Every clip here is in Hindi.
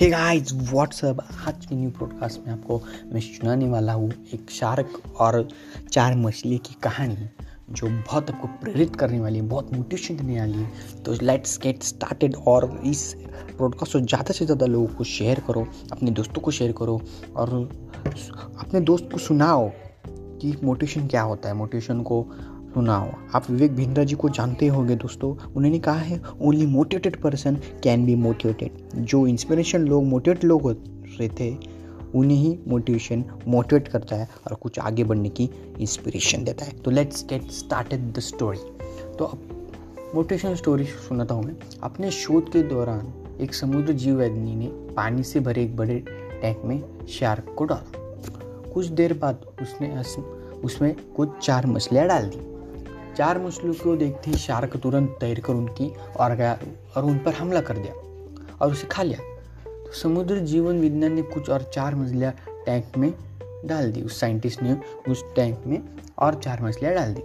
हे गाइस व्हाट्सअप आज के न्यू पॉडकास्ट में आपको मैं सुनाने वाला हूँ एक शार्क और चार मछली की कहानी, जो बहुत आपको प्रेरित करने वाली है, बहुत मोटिवेशन देने वाली है। तो लेट्स गेट स्टार्टेड और इस पॉडकास्ट को ज़्यादा से ज़्यादा लोगों को शेयर करो, अपने दोस्तों को शेयर करो और अपने दोस्त को सुनाओ कि मोटिवेशन क्या होता है। मोटिवेशन को सुनाओ आप विवेक भिंद्रा जी को जानते होंगे दोस्तों, उन्होंने कहा है only motivated person can be motivated जो इंस्पिरेशन लोग मोटिवेट लोग रहे थे, उन्हें ही मोटिवेशन मोटिवेट करता है और कुछ आगे बढ़ने की इंस्पिरेशन देता है। तो let's get started the story तो अब मोटिवेशन स्टोरी सुनाता हूँ मैं। अपने शोध के दौरान एक समुद्र जीवविज्ञानी ने पानी से भरे एक बड़े टैंक में शार्क को डाला। कुछ देर बाद उसने उसमें कुछ चार मछलियाँ डाल दी। चार मछलियों को देखते ही शार्क तुरंत तैर कर उनकी और गया और उन पर हमला कर दिया और उसे खा लिया। तो समुद्र जीवन विज्ञान ने कुछ और चार मछलियाँ टैंक में डाल दी। उस साइंटिस्ट ने उस टैंक में और चार मछलियाँ डाल दी।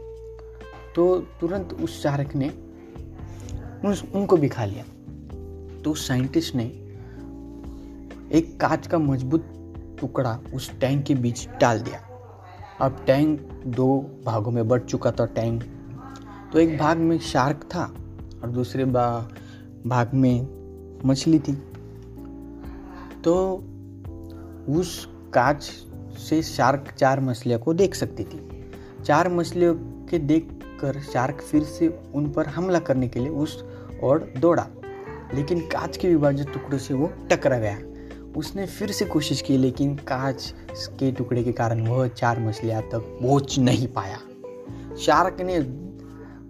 तो तुरंत उस शार्क ने उस, उनको भी खा लिया। तो उस साइंटिस्ट ने एक कांच का मज़बूत टुकड़ा उस टैंक के बीच डाल दिया। अब टैंक दो भागों में बढ़ चुका था। टैंक तो एक भाग में शार्क था और दूसरे भाग में मछली थी। तो उस कांच से शार्क चार मछलियों को देख सकती थी। चार मछलियों के देख कर शार्क फिर से उन पर हमला करने के लिए उस और दौड़ा। लेकिन कांच के विभाजित टुकड़े से वो टकरा गया। उसने फिर से कोशिश की, लेकिन कांच के टुकड़े के कारण वह चार मछलियाँ तक पहुँच नहीं पाया। शार्क ने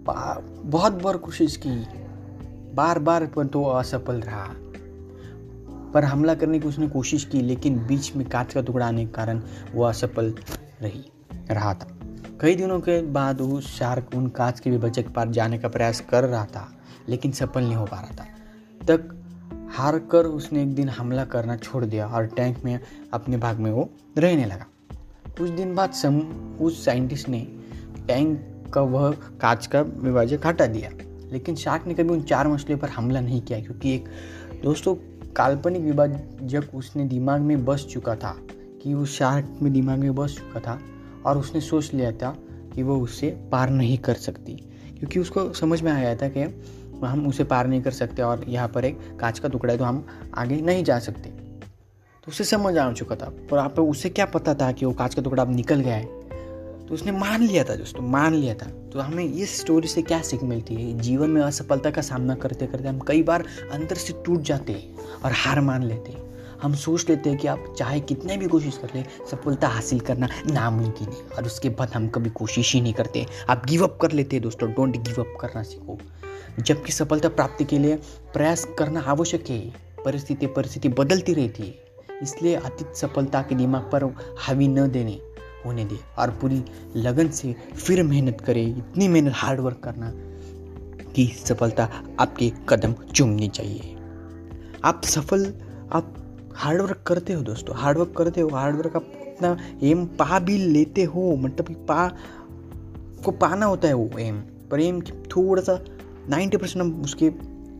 बहुत बार कोशिश की। बार बार पर तो असफल रहा। पर हमला करने की उसने कोशिश की, लेकिन बीच में कांच का टुकड़ा आने के कारण वो असफल रही, रहा था। कई दिनों के बाद वो शार्क उन कांच के विभाजक पार जाने का प्रयास कर रहा था, लेकिन सफल नहीं हो पा रहा था। तक हार कर उसने एक दिन हमला करना छोड़ दिया और टैंक में अपने भाग में वो रहने लगा। कुछ दिन बाद सम, उस साइंटिस्ट ने टैंक का वह कांच का विभाजक हटा दिया। लेकिन शार्क ने कभी उन चार मछलियों पर हमला नहीं किया, क्योंकि एक दोस्तों, काल्पनिक विभाजक उसने दिमाग में बस चुका था कि वो शार्क में दिमाग में बस चुका था और उसने सोच लिया था कि वो उससे पार नहीं कर सकती। क्योंकि उसको समझ में आया था कि हम उसे पार नहीं कर सकते और यहाँ पर एक कांच का टुकड़ा है तो हम आगे नहीं जा सकते। तो उसे समझ आ चुका था, पर आप, उसे क्या पता था कि वो कांच का टुकड़ा अब निकल गया है? तो उसने मान लिया था दोस्तों, मान लिया था। तो हमें इस स्टोरी से क्या सीख मिलती है? जीवन में असफलता का सामना करते करते हम कई बार अंदर से टूट जाते हैं और हार मान लेते हैं। हम सोच लेते हैं कि आप चाहे कितने भी कोशिश कर ले, सफलता हासिल करना नामुमकिन है और उसके बाद हम कभी कोशिश ही नहीं करते। आप गिव अप कर लेते हैं दोस्तों डोंट गिव अप करना सीखो। जबकि सफलता प्राप्ति के लिए प्रयास करना आवश्यक है। परिस्थिति परिस्थिति बदलती रहती है। इसलिए अतीत सफलता के दिमाग पर हावी न देने। होने दे और पूरी लगन से फिर मेहनत करें, इतनी मेहनत हार्ड वर्क करना कि सफलता आपके कदम चूमनी चाहिए। आप सफल, आप हार्ड वर्क करते हो दोस्तों हार्ड वर्क करते हो हार्ड वर्क आप इतना एम पा भी लेते हो मतलब पा को पाना होता है वो एम पर एम थोड़ा सा नाइन्टी परसेंट उसके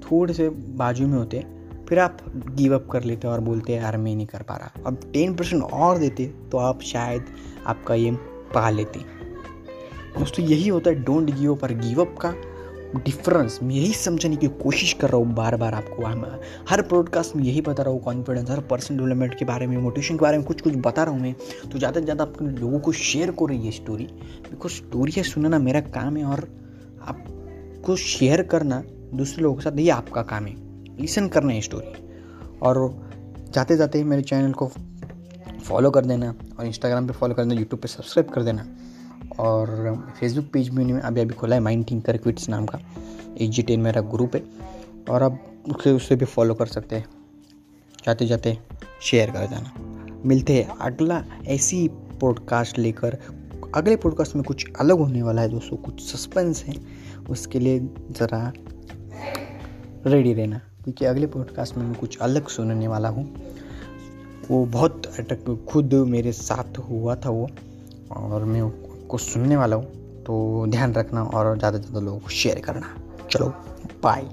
थोड़े से बाजू में होते हैं। फिर आप गिव अप कर लेते हो और बोलते हैं, यार, मैं नहीं कर पा रहा। अब टेन परसेंट और देते तो आप शायद आपका ये पा लेते दोस्तों, यही होता है डोंट गिव अप और गिव अप का डिफरेंस मैं यही समझने की कोशिश कर रहा हूँ बार बार आपको हर पॉडकास्ट में यही बता रहा हूँ कॉन्फिडेंस हर पर्सन डेवलपमेंट के बारे में मोटिवेशन के बारे में कुछ कुछ बता रहा हूँ मैं। तो ज़्यादा से ज़्यादा आप लोगों को शेयर कर करो ये स्टोरी बिकॉज़ स्टोरी है, सुनना मेरा काम है और आपको शेयर करना दूसरे लोगों के साथ ये आपका काम है। लिसन करना है स्टोरी और जाते जाते ही मेरे चैनल को फॉलो कर देना और इंस्टाग्राम पे फॉलो कर देना यूट्यूब पे सब्सक्राइब कर देना। और फेसबुक पेज में अभी अभी खोला है माइंड थिंकर क्विट्स नाम का। एच जी टेन मेरा ग्रुप है। और अब उससे उससे भी फॉलो कर सकते हैं। जाते जाते शेयर कर देना। मिलते हैं अगला ऐसी पॉडकास्ट लेकर। अगले पॉडकास्ट में कुछ अलग होने वाला है दोस्तों, कुछ सस्पेंस है। उसके लिए ज़रा रेडी रहना। क्योंकि अगले पॉडकास्ट में मैं कुछ अलग सुनने वाला हूँ। वो बहुत अटक, खुद मेरे साथ हुआ था वो, और मैं उसको सुनने वाला हूँ। तो ध्यान रखना और ज़्यादा से ज़्यादा लोगों को शेयर करना। चलो बाय